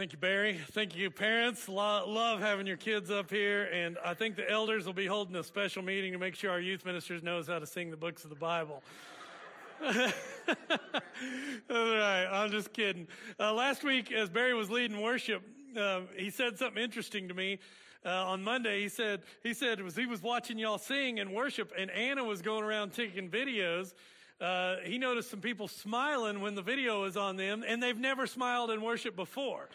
Thank you, Barry. Thank you, parents. Lo- love having your kids up here. And I think the elders will be holding a special meeting to make sure our youth ministers knows how to sing the books of the Bible. All right, I'm just kidding. Uh, last week, as Barry was leading worship, uh, he said something interesting to me. Uh, on Monday, he said he said was he was watching y'all sing and worship, and Anna was going around taking videos. Uh, he noticed some people smiling when the video was on them, and they've never smiled in worship before.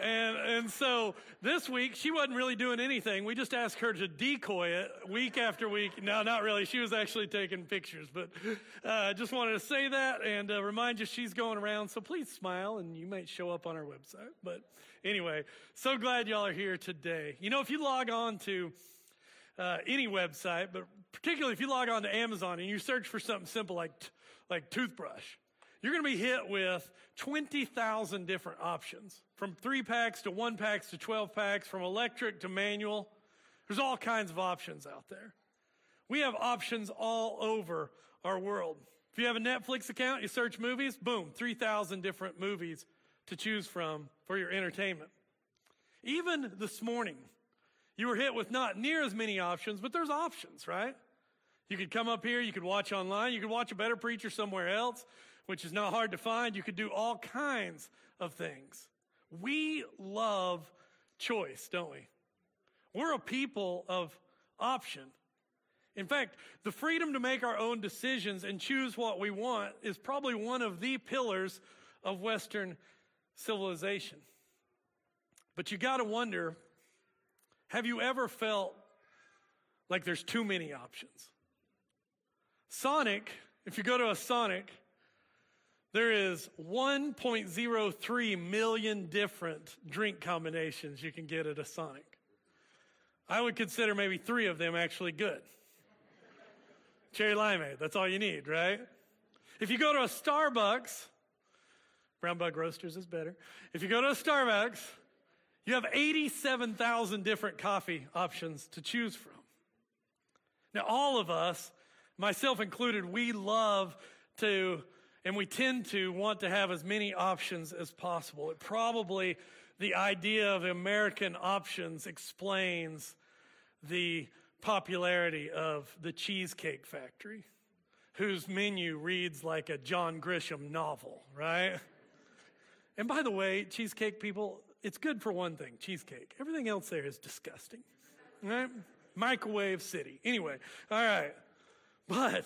And, and so this week, she wasn't really doing anything. We just asked her to decoy it week after week. No, not really. She was actually taking pictures, but I uh, just wanted to say that and uh, remind you she's going around. So please smile and you might show up on our website. But anyway, so glad y'all are here today. You know, if you log on to uh, any website, but particularly if you log on to Amazon and you search for something simple like, like toothbrush, you're going to be hit with 20,000 different options from three packs to one packs to 12 packs, from electric to manual. There's all kinds of options out there. We have options all over our world. If you have a Netflix account, you search movies, boom, 3,000 different movies to choose from for your entertainment. Even this morning, you were hit with not near as many options, but there's options, right? You could come up here, you could watch online, you could watch a better preacher somewhere else, which is not hard to find. You could do all kinds of things. We love choice, don't we? We're a people of option. In fact, the freedom to make our own decisions and choose what we want is probably one of the pillars of Western civilization. But you got to wonder have you ever felt like there's too many options? Sonic, if you go to a Sonic, there is 1.03 million different drink combinations you can get at a Sonic. I would consider maybe three of them actually good. Cherry limeade, that's all you need, right? If you go to a Starbucks, Brown Bug Roasters is better. If you go to a Starbucks, you have 87,000 different coffee options to choose from. Now, all of us, myself included, we love to and we tend to want to have as many options as possible. It probably, the idea of American options explains the popularity of the Cheesecake Factory, whose menu reads like a John Grisham novel, right? And by the way, cheesecake people, it's good for one thing, cheesecake. Everything else there is disgusting? Microwave city. Anyway, all right. But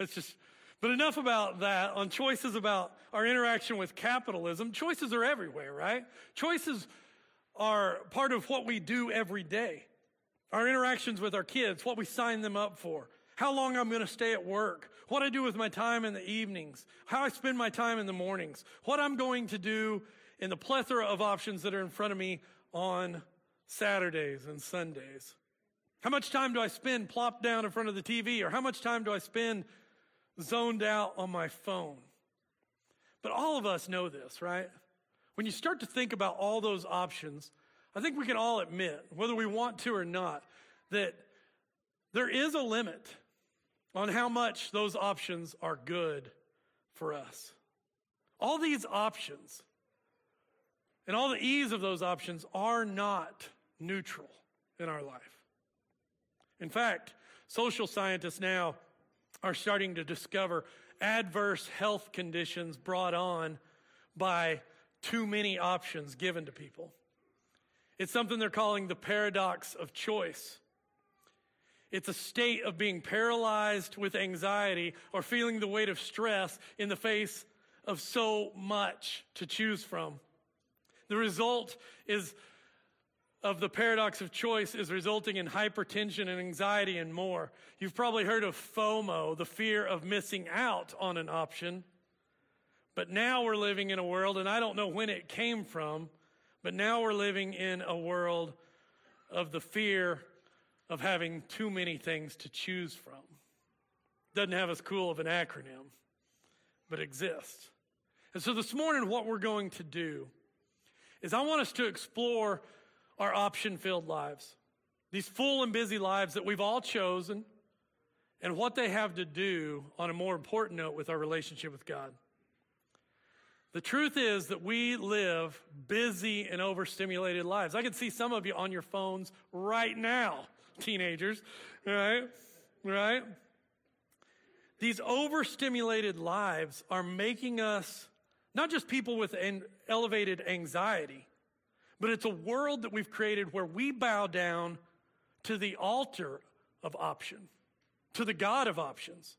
let's just but enough about that on choices about our interaction with capitalism. Choices are everywhere, right? Choices are part of what we do every day. Our interactions with our kids, what we sign them up for, how long I'm going to stay at work, what I do with my time in the evenings, how I spend my time in the mornings, what I'm going to do in the plethora of options that are in front of me on Saturdays and Sundays. How much time do I spend plopped down in front of the TV or how much time do I spend zoned out on my phone. But all of us know this, right? When you start to think about all those options, I think we can all admit, whether we want to or not, that there is a limit on how much those options are good for us. All these options and all the ease of those options are not neutral in our life. In fact, social scientists now are starting to discover adverse health conditions brought on by too many options given to people. It's something they're calling the paradox of choice. It's a state of being paralyzed with anxiety or feeling the weight of stress in the face of so much to choose from. The result is of the paradox of choice is resulting in hypertension and anxiety and more. You've probably heard of FOMO, the fear of missing out on an option. But now we're living in a world, and I don't know when it came from, but now we're living in a world of the fear of having too many things to choose from. Doesn't have as cool of an acronym, but exists. And so this morning, what we're going to do is I want us to explore our option filled lives, these full and busy lives that we've all chosen, and what they have to do on a more important note with our relationship with God. The truth is that we live busy and overstimulated lives. I can see some of you on your phones right now, teenagers, right? Right? These overstimulated lives are making us not just people with elevated anxiety, but it's a world that we've created where we bow down to the altar of option, to the God of options.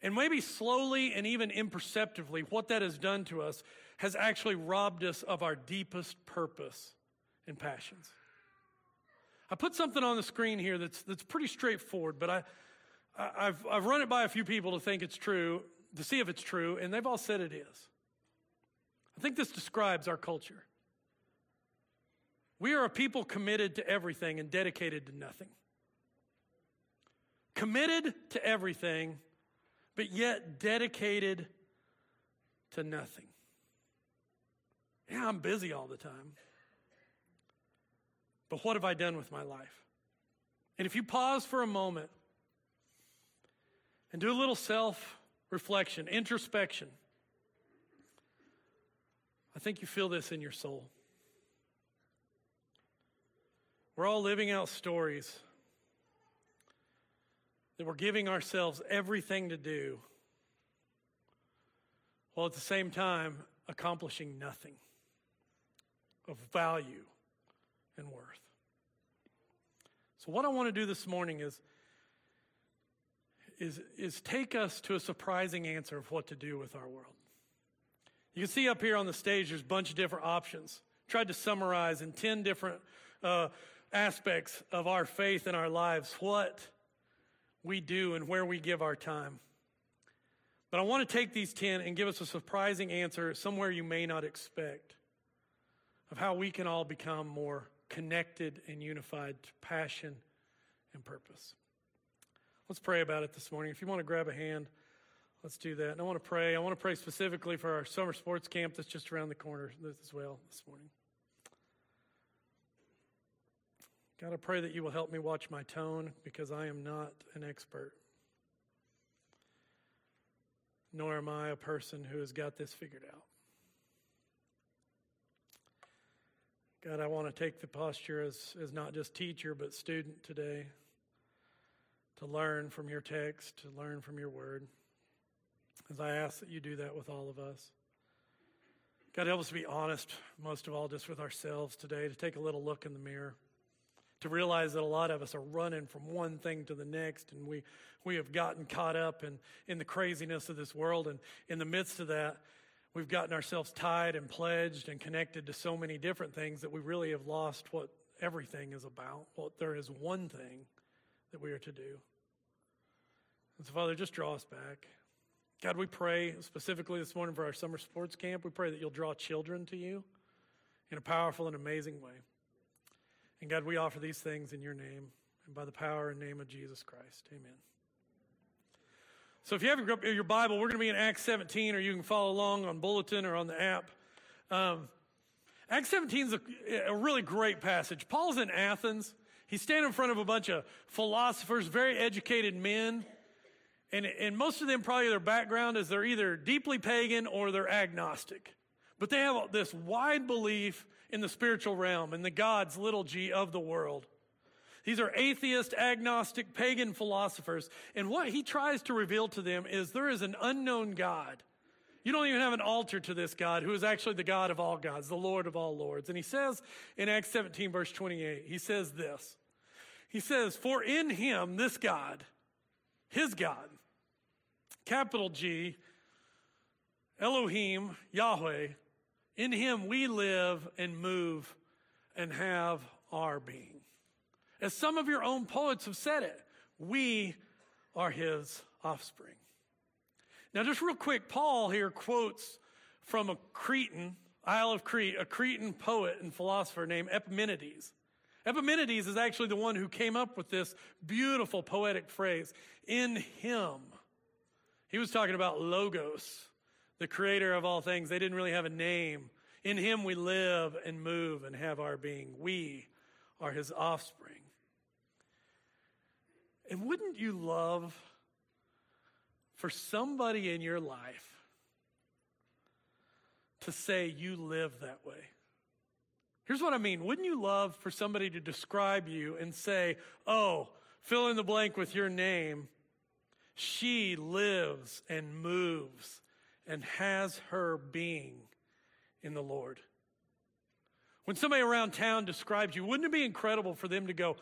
And maybe slowly and even imperceptibly, what that has done to us has actually robbed us of our deepest purpose and passions. I put something on the screen here that's, that's pretty straightforward, but I, I, have I've run it by a few people to think it's true, to see if it's true, and they've all said it is. I think this describes our culture. We are a people committed to everything and dedicated to nothing. Committed to everything but yet dedicated to nothing. Yeah, I'm busy all the time. But what have I done with my life? And if you pause for a moment and do a little self reflection, introspection, I think you feel this in your soul. We're all living out stories that we're giving ourselves everything to do while at the same time accomplishing nothing of value and worth. So, what I want to do this morning is, is, is take us to a surprising answer of what to do with our world. You can see up here on the stage, there's a bunch of different options. Tried to summarize in 10 different uh, aspects of our faith and our lives what we do and where we give our time. But I want to take these 10 and give us a surprising answer somewhere you may not expect of how we can all become more connected and unified to passion and purpose. Let's pray about it this morning. If you want to grab a hand, let's do that. And I want to pray. I want to pray specifically for our summer sports camp that's just around the corner as well this morning. God, I pray that you will help me watch my tone because I am not an expert. Nor am I a person who has got this figured out. God, I want to take the posture as, as not just teacher, but student today to learn from your text, to learn from your word. As I ask that you do that with all of us. God, help us to be honest, most of all, just with ourselves today, to take a little look in the mirror to realize that a lot of us are running from one thing to the next and we, we have gotten caught up in, in the craziness of this world. And in the midst of that, we've gotten ourselves tied and pledged and connected to so many different things that we really have lost what everything is about. Well, there is one thing that we are to do. And so, Father, just draw us back. God, we pray specifically this morning for our summer sports camp. We pray that you'll draw children to you in a powerful and amazing way. And God, we offer these things in your name and by the power and name of Jesus Christ. Amen. So if you have your Bible, we're going to be in Acts 17, or you can follow along on Bulletin or on the app. Um, Acts 17 is a, a really great passage. Paul's in Athens. He's standing in front of a bunch of philosophers, very educated men. And, and most of them, probably their background is they're either deeply pagan or they're agnostic. But they have this wide belief in the spiritual realm and the gods, little g, of the world. These are atheist, agnostic, pagan philosophers. And what he tries to reveal to them is there is an unknown God. You don't even have an altar to this God who is actually the God of all gods, the Lord of all lords. And he says in Acts 17, verse 28, he says this. He says, For in him, this God, his God, capital G, Elohim, Yahweh, in him we live and move and have our being. As some of your own poets have said it, we are his offspring. Now, just real quick, Paul here quotes from a Cretan, Isle of Crete, a Cretan poet and philosopher named Epimenides. Epimenides is actually the one who came up with this beautiful poetic phrase, in him. He was talking about Logos, the creator of all things. They didn't really have a name. In him we live and move and have our being. We are his offspring. And wouldn't you love for somebody in your life to say you live that way. Here's what I mean. Wouldn't you love for somebody to describe you and say, oh, fill in the blank with your name? She lives and moves and has her being in the Lord. When somebody around town describes you, wouldn't it be incredible for them to go,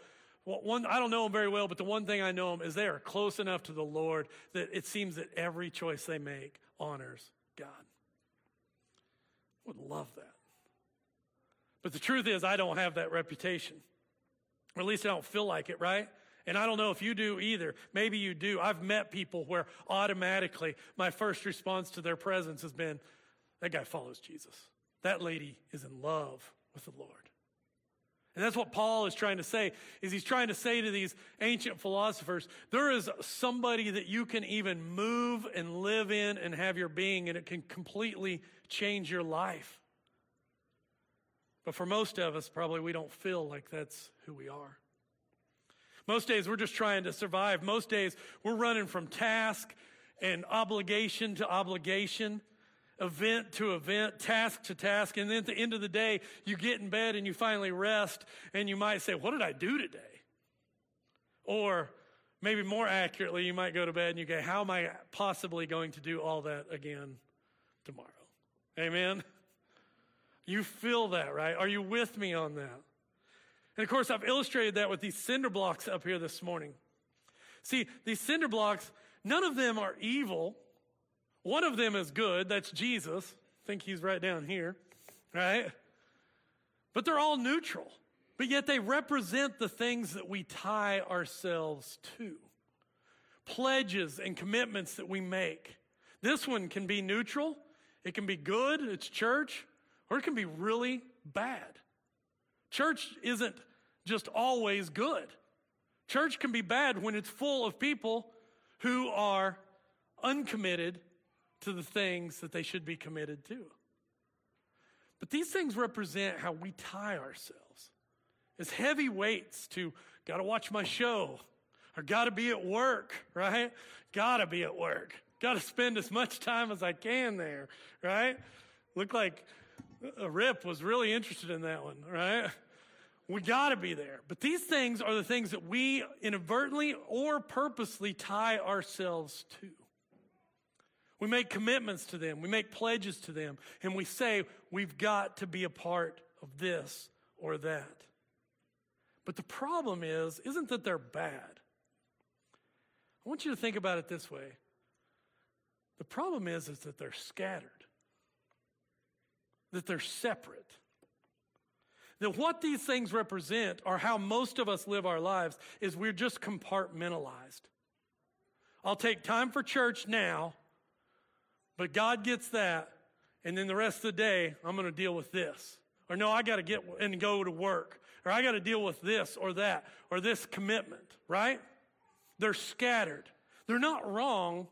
well, one, I don't know them very well, but the one thing I know them is they are close enough to the Lord that it seems that every choice they make honors God. Would love that. But the truth is, I don't have that reputation. Or at least I don't feel like it, right? And I don't know if you do either. Maybe you do. I've met people where automatically my first response to their presence has been, that guy follows Jesus. That lady is in love with the Lord. And that's what Paul is trying to say, is he's trying to say to these ancient philosophers, there is somebody that you can even move and live in and have your being, and it can completely change your life. But for most of us, probably we don't feel like that's who we are. Most days we're just trying to survive. Most days we're running from task and obligation to obligation event to event, task to task, and then at the end of the day, you get in bed and you finally rest, and you might say, What did I do today? Or maybe more accurately, you might go to bed and you go, How am I possibly going to do all that again tomorrow? Amen? You feel that, right? Are you with me on that? And of course, I've illustrated that with these cinder blocks up here this morning. See, these cinder blocks, none of them are evil. One of them is good, that's Jesus. I think he's right down here, right? But they're all neutral. But yet they represent the things that we tie ourselves to. Pledges and commitments that we make. This one can be neutral, it can be good, it's church, or it can be really bad. Church isn't just always good. Church can be bad when it's full of people who are uncommitted to the things that they should be committed to. But these things represent how we tie ourselves as heavy weights to got to watch my show or got to be at work, right? Got to be at work. Got to spend as much time as I can there, right? Look like a Rip was really interested in that one, right? We got to be there. But these things are the things that we inadvertently or purposely tie ourselves to. We make commitments to them. We make pledges to them. And we say, we've got to be a part of this or that. But the problem is, isn't that they're bad. I want you to think about it this way. The problem is, is that they're scattered. That they're separate. That what these things represent, or how most of us live our lives, is we're just compartmentalized. I'll take time for church now but God gets that, and then the rest of the day, I'm going to deal with this. Or no, I got to get and go to work. Or I got to deal with this or that or this commitment, right? They're scattered. They're not wrong,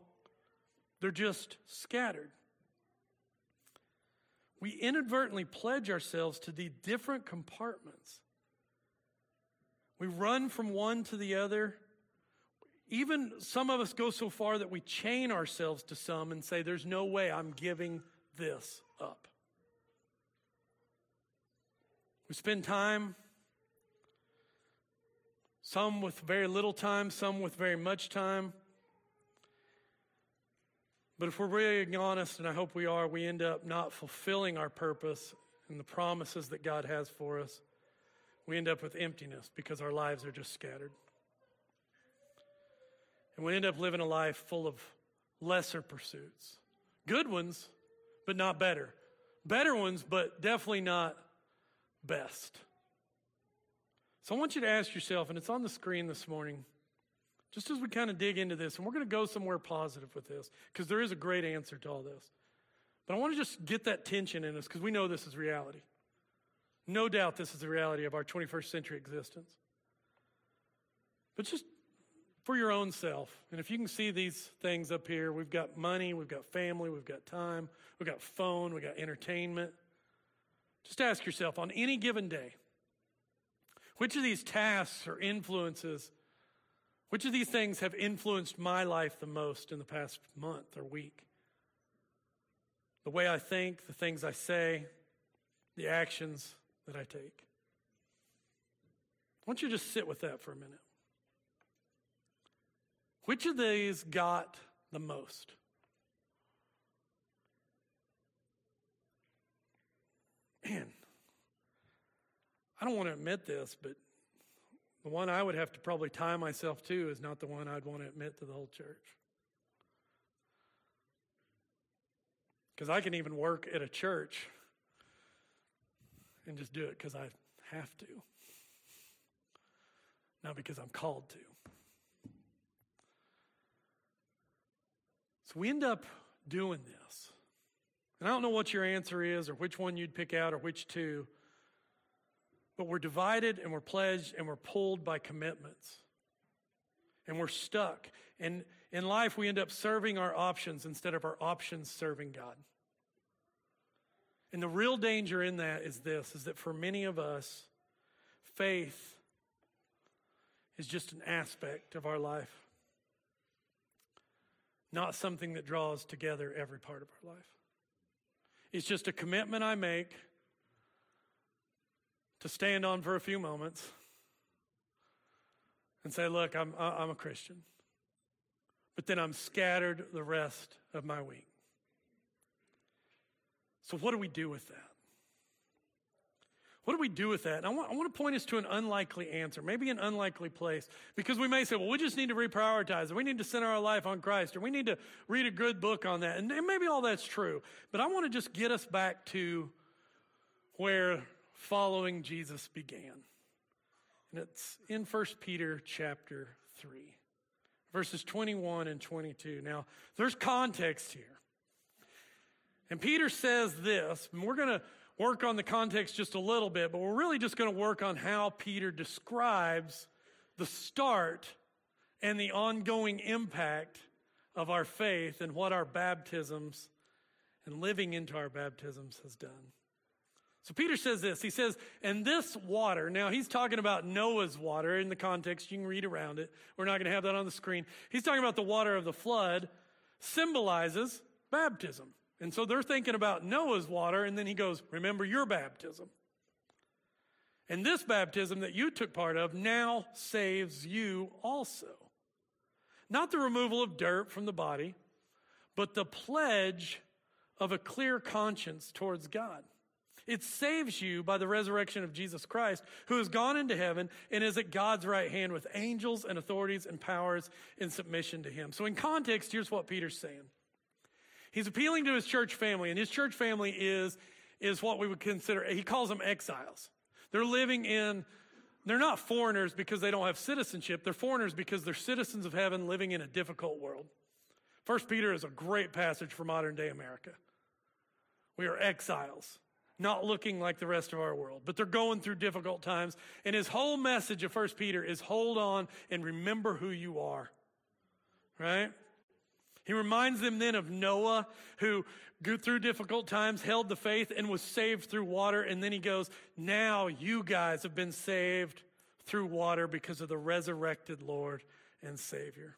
they're just scattered. We inadvertently pledge ourselves to the different compartments. We run from one to the other even some of us go so far that we chain ourselves to some and say, There's no way I'm giving this up. We spend time, some with very little time, some with very much time. But if we're really honest, and I hope we are, we end up not fulfilling our purpose and the promises that God has for us. We end up with emptiness because our lives are just scattered. And we end up living a life full of lesser pursuits. Good ones, but not better. Better ones, but definitely not best. So I want you to ask yourself, and it's on the screen this morning, just as we kind of dig into this, and we're going to go somewhere positive with this, because there is a great answer to all this. But I want to just get that tension in us, because we know this is reality. No doubt this is the reality of our 21st century existence. But just for your own self. And if you can see these things up here, we've got money, we've got family, we've got time, we've got phone, we've got entertainment. Just ask yourself on any given day, which of these tasks or influences, which of these things have influenced my life the most in the past month or week? the way I think, the things I say, the actions that I take. Why don't you just sit with that for a minute? Which of these got the most? Man, I don't want to admit this, but the one I would have to probably tie myself to is not the one I'd want to admit to the whole church. Because I can even work at a church and just do it because I have to, not because I'm called to. So we end up doing this. And I don't know what your answer is or which one you'd pick out or which two, but we're divided and we're pledged and we're pulled by commitments. And we're stuck. And in life, we end up serving our options instead of our options serving God. And the real danger in that is this is that for many of us, faith is just an aspect of our life, not something that draws together every part of our life. It's just a commitment I make to stand on for a few moments and say, Look, I'm, I'm a Christian. But then I'm scattered the rest of my week. So, what do we do with that? What do we do with that? And I want, I want to point us to an unlikely answer, maybe an unlikely place, because we may say, well, we just need to reprioritize, or we need to center our life on Christ, or we need to read a good book on that. And, and maybe all that's true. But I want to just get us back to where following Jesus began. And it's in 1 Peter chapter 3, verses 21 and 22. Now, there's context here. And Peter says this, and we're going to work on the context just a little bit, but we're really just going to work on how Peter describes the start and the ongoing impact of our faith and what our baptisms and living into our baptisms has done. So Peter says this. He says, and this water, now he's talking about Noah's water in the context. You can read around it. We're not going to have that on the screen. He's talking about the water of the flood symbolizes baptism. And so they're thinking about Noah's water, and then he goes, remember your baptism. And this baptism that you took part of now saves you also. Not the removal of dirt from the body, but the pledge of a clear conscience towards God. It saves you by the resurrection of Jesus Christ, who has gone into heaven and is at God's right hand with angels and authorities and powers in submission to him. So, in context, here's what Peter's saying. He's appealing to his church family, and his church family is, is what we would consider, he calls them exiles. They're living in, they're not foreigners because they don't have citizenship. They're foreigners because they're citizens of heaven living in a difficult world. First Peter is a great passage for modern day America. We are exiles not looking like the rest of our world, but they're going through difficult times. And his whole message of First Peter is hold on and remember who you are. Right? He reminds them then of Noah, who through difficult times held the faith and was saved through water. And then he goes, now you guys have been saved through water because of the resurrected Lord and Savior.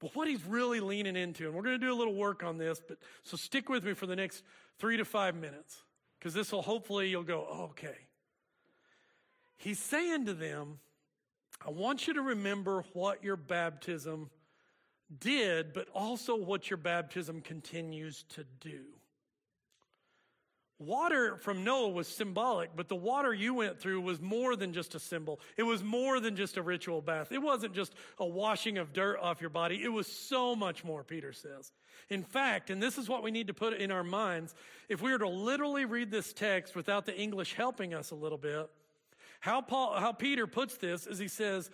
But what he's really leaning into, and we're going to do a little work on this, but so stick with me for the next three to five minutes because this will hopefully you'll go, oh, okay. He's saying to them, I want you to remember what your baptism did, but also what your baptism continues to do. Water from Noah was symbolic, but the water you went through was more than just a symbol. It was more than just a ritual bath. It wasn't just a washing of dirt off your body. It was so much more, Peter says. In fact, and this is what we need to put in our minds, if we were to literally read this text without the English helping us a little bit, how Paul, how Peter puts this is he says,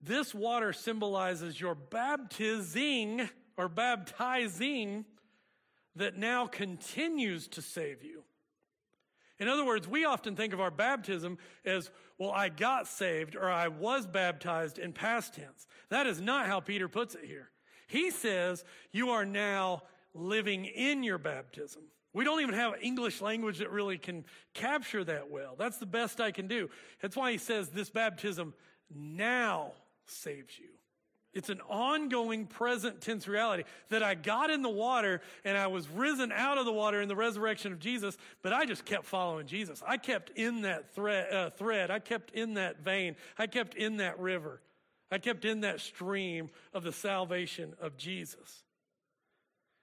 this water symbolizes your baptizing or baptizing that now continues to save you. In other words, we often think of our baptism as, well, I got saved or I was baptized in past tense. That is not how Peter puts it here. He says you are now living in your baptism. We don't even have an English language that really can capture that well. That's the best I can do. That's why he says this baptism now saves you. It's an ongoing present tense reality that I got in the water and I was risen out of the water in the resurrection of Jesus, but I just kept following Jesus. I kept in that thread, uh, thread. I kept in that vein. I kept in that river. I kept in that stream of the salvation of Jesus.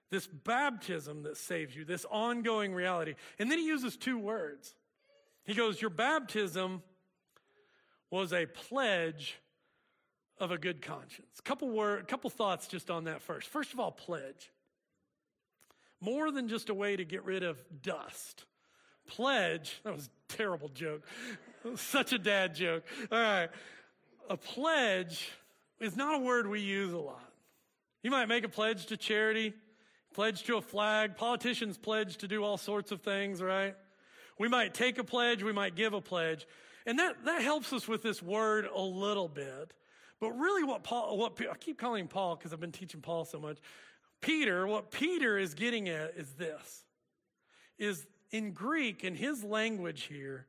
This baptism that saves you, this ongoing reality. And then he uses two words. He goes, Your baptism was a pledge of a good conscience. Couple word, couple thoughts just on that first. First of all, pledge. More than just a way to get rid of dust. Pledge, that was a terrible joke. Such a dad joke. All right. A pledge is not a word we use a lot. You might make a pledge to charity, pledge to a flag. Politicians pledge to do all sorts of things, right? We might take a pledge, we might give a pledge. And that, that helps us with this word a little bit. But really, what Paul, what I keep calling Paul because I've been teaching Paul so much. Peter, what Peter is getting at is this: is in Greek, in his language here,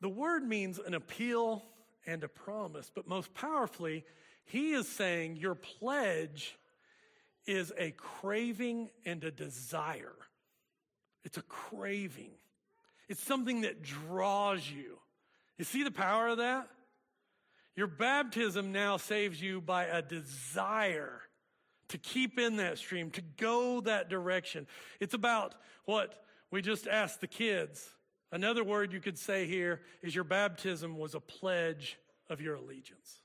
the word means an appeal and a promise. But most powerfully, he is saying your pledge is a craving and a desire. It's a craving. It's something that draws you. You see the power of that? Your baptism now saves you by a desire to keep in that stream, to go that direction. It's about what we just asked the kids. Another word you could say here is your baptism was a pledge of your allegiance.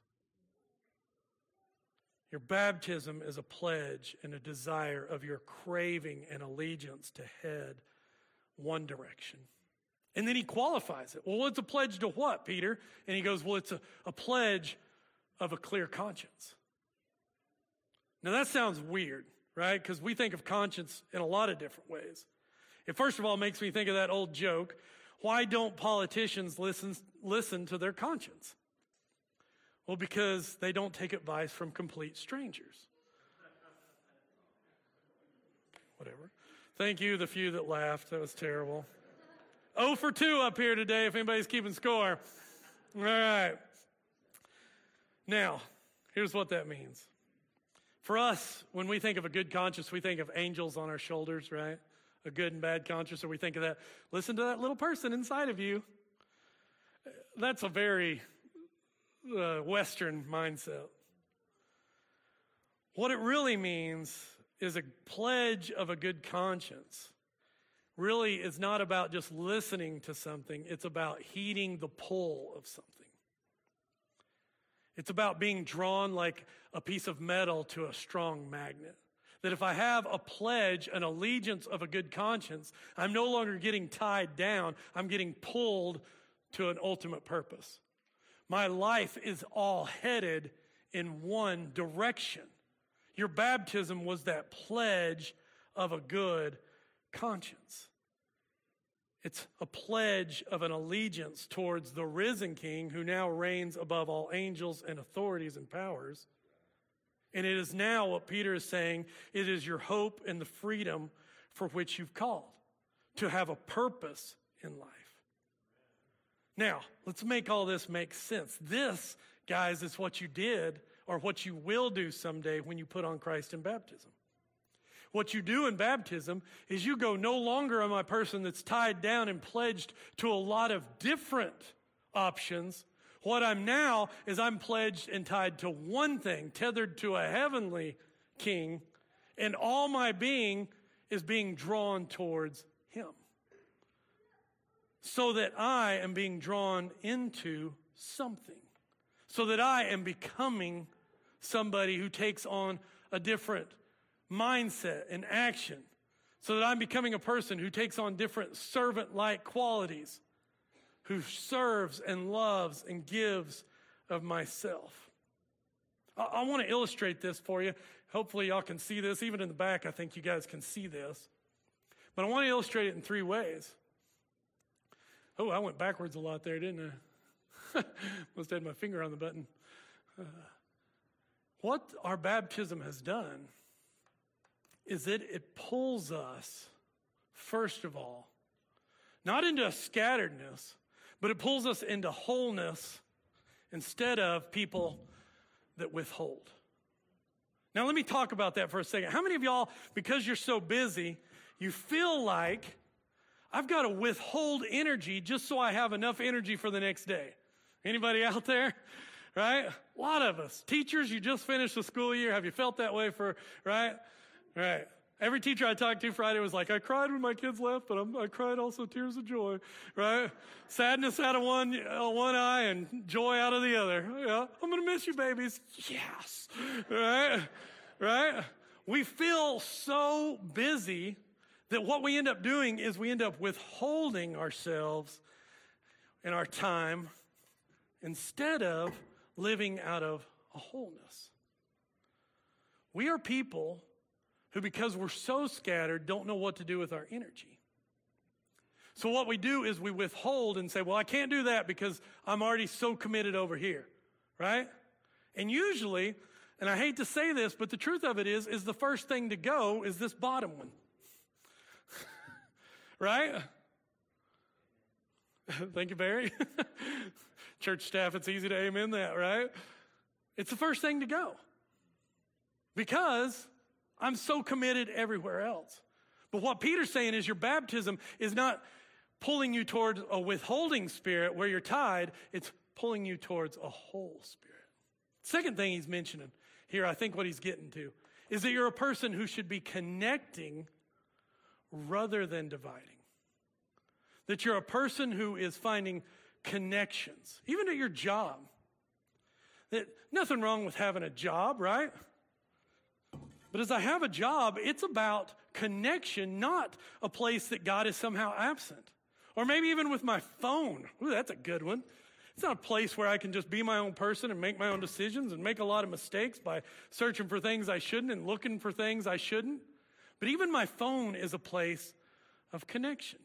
Your baptism is a pledge and a desire of your craving and allegiance to head one direction. And then he qualifies it. Well, it's a pledge to what, Peter? And he goes, Well, it's a, a pledge of a clear conscience. Now that sounds weird, right? Because we think of conscience in a lot of different ways. It first of all makes me think of that old joke. Why don't politicians listen, listen to their conscience? Well, because they don't take advice from complete strangers. Whatever. Thank you, the few that laughed. That was terrible. 0 for 2 up here today if anybody's keeping score. All right. Now, here's what that means. For us, when we think of a good conscience, we think of angels on our shoulders, right? A good and bad conscience, or we think of that. Listen to that little person inside of you. That's a very uh, Western mindset. What it really means is a pledge of a good conscience really is not about just listening to something, it's about heeding the pull of something. It's about being drawn like a piece of metal to a strong magnet. That if I have a pledge, an allegiance of a good conscience, I'm no longer getting tied down, I'm getting pulled to an ultimate purpose. My life is all headed in one direction. Your baptism was that pledge of a good conscience. It's a pledge of an allegiance towards the risen King who now reigns above all angels and authorities and powers. And it is now what Peter is saying it is your hope and the freedom for which you've called to have a purpose in life. Now, let's make all this make sense. This, guys, is what you did or what you will do someday when you put on Christ in baptism. What you do in baptism is you go no longer am I a person that's tied down and pledged to a lot of different options. What I'm now is I'm pledged and tied to one thing, tethered to a heavenly king, and all my being is being drawn towards him. So that I am being drawn into something. So that I am becoming somebody who takes on a different mindset and action so that I'm becoming a person who takes on different servant like qualities, who serves and loves and gives of myself. I, I want to illustrate this for you. Hopefully, y'all can see this. Even in the back, I think you guys can see this. But I want to illustrate it in three ways. Oh, I went backwards a lot there, didn't I? Must have had my finger on the button. Uh, what our baptism has done is that it pulls us, first of all, not into a scatteredness, but it pulls us into wholeness instead of people that withhold. Now, let me talk about that for a second. How many of y'all, because you're so busy, you feel like I've got to withhold energy just so I have enough energy for the next day? Anybody out there? Right? A lot of us. Teachers, you just finished the school year. Have you felt that way for, right? Right. Every teacher I talked to Friday was like, I cried when my kids left, but I'm, i cried also tears of joy, right? Sadness out of one, uh, one eye and joy out of the other. Yeah, I'm going to miss you, babies. Yes. Right? Right? We feel so busy that what we end up doing is we end up withholding ourselves and our time instead of living out of a wholeness. We are people who, because we're so scattered, don't know what to do with our energy. So, what we do is we withhold and say, Well, I can't do that because I'm already so committed over here, right? And usually, and I hate to say this, but the truth of it is, is the first thing to go is this bottom one. right? Thank you, Barry. Church staff, it's easy to amen that, right? It's the first thing to go. Because I'm so committed everywhere else. But what Peter's saying is your baptism is not pulling you towards a withholding spirit where you're tied, it's pulling you towards a whole spirit. Second thing he's mentioning here, I think what he's getting to, is that you're a person who should be connecting rather than dividing. That you're a person who is finding connections, even at your job. That nothing wrong with having a job, right? But as I have a job, it's about connection, not a place that God is somehow absent. Or maybe even with my phone. Ooh, that's a good one. It's not a place where I can just be my own person and make my own decisions and make a lot of mistakes by searching for things I shouldn't and looking for things I shouldn't. But even my phone is a place of connection.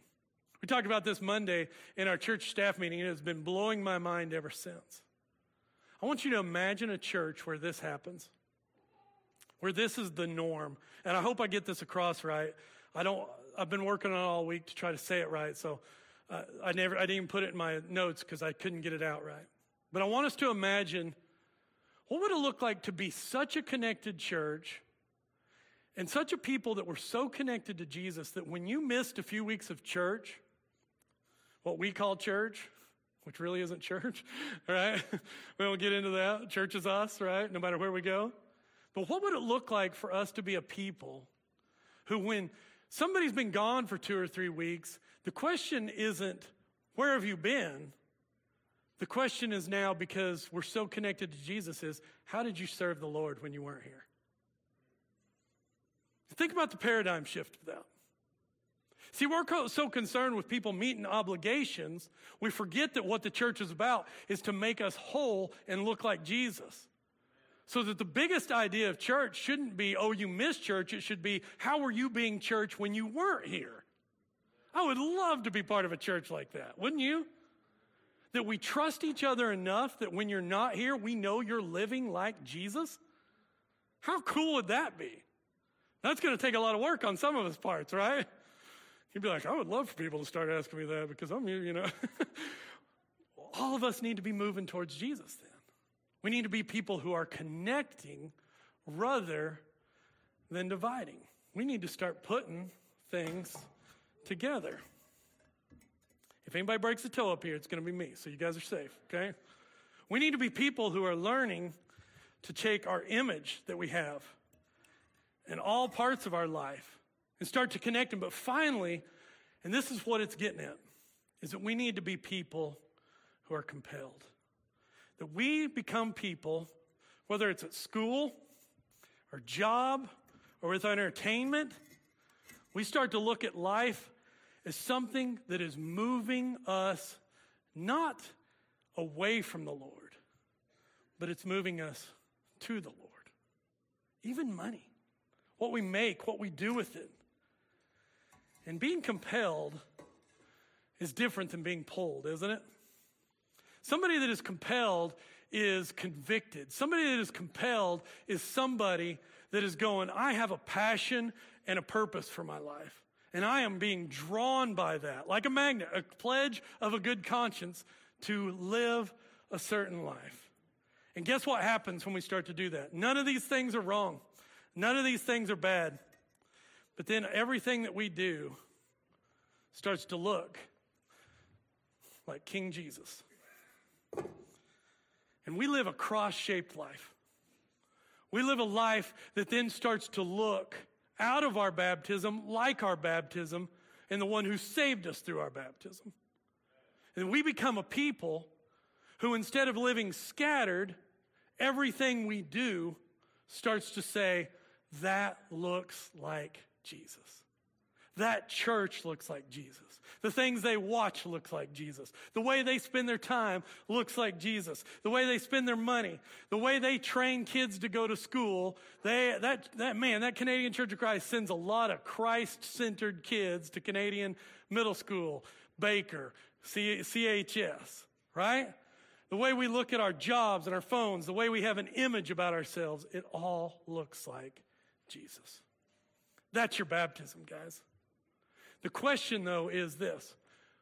We talked about this Monday in our church staff meeting, and it's been blowing my mind ever since. I want you to imagine a church where this happens where this is the norm. And I hope I get this across right. I don't, I've been working on it all week to try to say it right. So uh, I never, I didn't even put it in my notes because I couldn't get it out right. But I want us to imagine what would it look like to be such a connected church and such a people that were so connected to Jesus that when you missed a few weeks of church, what we call church, which really isn't church, right? we don't get into that. Church is us, right? No matter where we go. But what would it look like for us to be a people who, when somebody's been gone for two or three weeks, the question isn't, where have you been? The question is now, because we're so connected to Jesus, is how did you serve the Lord when you weren't here? Think about the paradigm shift of that. See, we're so concerned with people meeting obligations, we forget that what the church is about is to make us whole and look like Jesus. So that the biggest idea of church shouldn't be, oh, you missed church. It should be, how were you being church when you weren't here? I would love to be part of a church like that, wouldn't you? That we trust each other enough that when you're not here, we know you're living like Jesus? How cool would that be? That's going to take a lot of work on some of us parts, right? You'd be like, I would love for people to start asking me that because I'm here, you know. All of us need to be moving towards Jesus then. We need to be people who are connecting rather than dividing. We need to start putting things together. If anybody breaks a toe up here, it's going to be me. So you guys are safe, okay? We need to be people who are learning to take our image that we have in all parts of our life and start to connect them. But finally, and this is what it's getting at, is that we need to be people who are compelled that we become people, whether it's at school or job or with entertainment, we start to look at life as something that is moving us not away from the Lord, but it's moving us to the Lord. Even money, what we make, what we do with it. And being compelled is different than being pulled, isn't it? Somebody that is compelled is convicted. Somebody that is compelled is somebody that is going, I have a passion and a purpose for my life. And I am being drawn by that, like a magnet, a pledge of a good conscience to live a certain life. And guess what happens when we start to do that? None of these things are wrong. None of these things are bad. But then everything that we do starts to look like King Jesus. And we live a cross shaped life. We live a life that then starts to look out of our baptism like our baptism and the one who saved us through our baptism. And we become a people who, instead of living scattered, everything we do starts to say, that looks like Jesus. That church looks like Jesus. The things they watch looks like Jesus. The way they spend their time looks like Jesus. The way they spend their money, the way they train kids to go to school, they, that, that man, that Canadian Church of Christ sends a lot of Christ-centered kids to Canadian middle school, Baker, C, CHS, right? The way we look at our jobs and our phones, the way we have an image about ourselves, it all looks like Jesus. That's your baptism, guys. The question, though, is this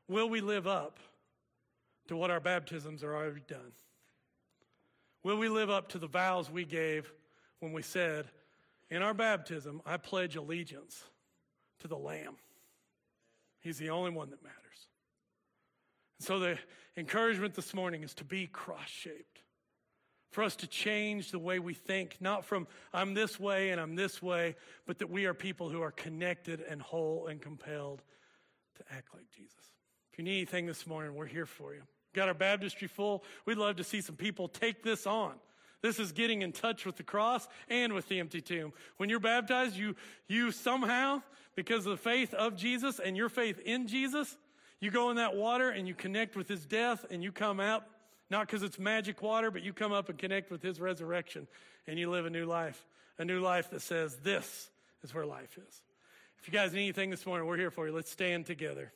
Will we live up to what our baptisms are already done? Will we live up to the vows we gave when we said, In our baptism, I pledge allegiance to the Lamb? He's the only one that matters. And so the encouragement this morning is to be cross shaped for us to change the way we think, not from I'm this way and I'm this way, but that we are people who are connected and whole and compelled to act like Jesus. If you need anything this morning, we're here for you. Got our baptistry full. We'd love to see some people take this on. This is getting in touch with the cross and with the empty tomb. When you're baptized, you, you somehow, because of the faith of Jesus and your faith in Jesus, you go in that water and you connect with his death and you come out not because it's magic water, but you come up and connect with his resurrection and you live a new life. A new life that says, this is where life is. If you guys need anything this morning, we're here for you. Let's stand together.